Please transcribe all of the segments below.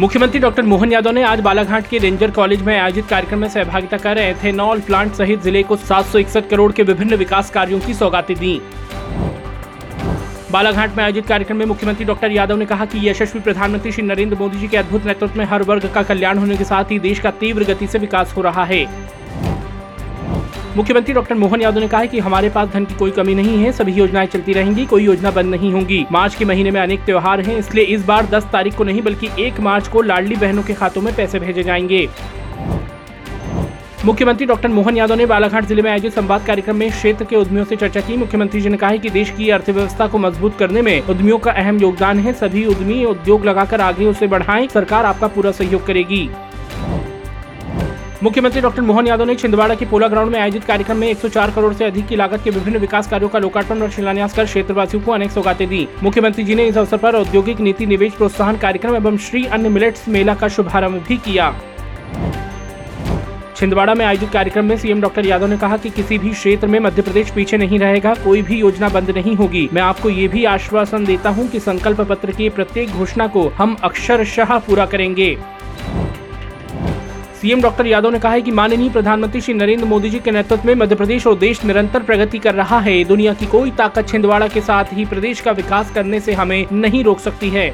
मुख्यमंत्री डॉक्टर मोहन यादव ने आज बालाघाट के रेंजर कॉलेज में आयोजित कार्यक्रम में सहभागिता कर एथेनॉल प्लांट सहित ज़िले को सात सौ इकसठ करोड़ के विभिन्न विकास कार्यों की सौगातें दी। बालाघाट में आयोजित कार्यक्रम में मुख्यमंत्री डॉक्टर यादव ने कहा कि यशस्वी प्रधानमंत्री श्री नरेंद्र मोदी जी के अद्भुत नेतृत्व में हर वर्ग का कल्याण होने के साथ ही देश का तीव्र गति से विकास हो रहा है। मुख्यमंत्री डॉक्टर मोहन यादव ने कहा कि हमारे पास धन की कोई कमी नहीं है, सभी योजनाएँ चलती रहेंगी, कोई योजना बंद नहीं होंगी। मार्च के महीने में अनेक त्योहार हैं, इसलिए इस बार 10 तारीख को नहीं, बल्कि 1 मार्च को लाडली बहनों के खातों में पैसे भेजे जाएँगे। मुख्यमंत्री डॉक्टर मोहन यादव ने बालाघाट ज़िले में आयोजित संवाद कार्यक्रम में क्षेत्र के उद्यमियों से चर्चा की। मुख्यमंत्री जी ने कहा कि देश की अर्थव्यवस्था को मज़बूत करने में उद्यमियों का अहम योगदान है। सभी उद्यमी उद्योग लगाकर आगे उसे बढ़ाएँ, सरकार आपका पूरा सहयोग करेगी। मुख्यमंत्री डॉक्टर मोहन यादव ने छिंदवाड़ा के पोला ग्राउंड में आयोजित कार्यक्रम में 104 करोड़ से अधिक की लागत के विभिन्न विकास कार्यों का लोकार्पण और शिलान्यास कर क्षेत्रवासियों को अनेक सौगातें दी। मुख्यमंत्री जी ने इस अवसर पर औद्योगिक नीति निवेश प्रोत्साहन कार्यक्रम एवं श्री अन्य मिलेट्स मेला का शुभारंभ भी किया। छिंदवाड़ा में आयोजित कार्यक्रम में सीएम डॉक्टर यादव ने कहा कि किसी भी क्षेत्र में मध्य प्रदेश पीछे नहीं रहेगा, कोई भी योजना बंद नहीं होगी। मैं आपको ये भी आश्वासन देता हूँ कि संकल्प पत्र की प्रत्येक घोषणा को हम अक्षरशः पूरा करेंगे। सीएम डॉक्टर यादव ने कहा है कि माननीय प्रधानमंत्री श्री नरेंद्र मोदी जी के नेतृत्व में मध्य प्रदेश और देश निरंतर प्रगति कर रहा है। दुनिया की कोई ताकत छिंदवाड़ा के साथ ही प्रदेश का विकास करने से हमें नहीं रोक सकती है।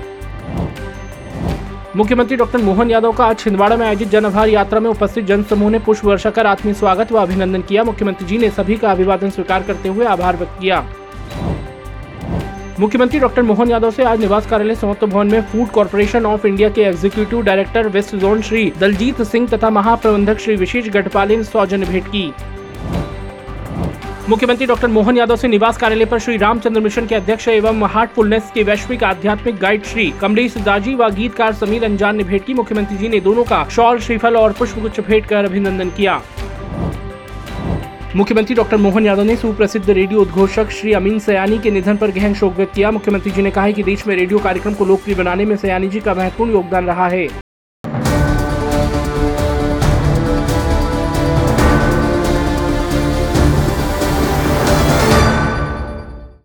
मुख्यमंत्री डॉक्टर मोहन यादव का आज छिंदवाड़ा में आयोजित जन आभार यात्रा में उपस्थित जन समूह ने पुष्प वर्षा कर आत्मीय स्वागत व अभिनंदन किया। मुख्यमंत्री जी ने सभी का अभिवादन स्वीकार करते हुए आभार व्यक्त किया। मुख्यमंत्री डॉक्टर मोहन यादव से आज निवास कार्यालय समत्व भवन में फ़ूड कॉरपोरेशन ऑफ़ इंडिया के executive director west zone Shri Daljit Singh तथा महाप्रबंधक श्री विशेष गढ़पाले ने सौजन्य भेंट की। मुख्यमंत्री डॉक्टर मोहन यादव से निवास कार्यालय पर श्री रामचंद्र मिशन के अध्यक्ष एवं हार्टफुलनेस के वैश्विक आध्यात्मिक गाइड श्री कमलेश दाजी व गीतकार समीर अंजान ने भेंट की। मुख्यमंत्री जी ने दोनों का शॉल, श्रीफल और पुष्पगुच्छ भेंट कर अभिनंदन किया। मुख्यमंत्री डॉक्टर मोहन यादव ने सुप्रसिद्ध रेडियो उद्घोषक श्री अमीन सयानी के निधन पर गहन शोक व्यक्त किया। मुख्यमंत्री जी ने कहा कि देश में रेडियो कार्यक्रम को लोकप्रिय बनाने में सयानी जी का महत्वपूर्ण योगदान रहा है।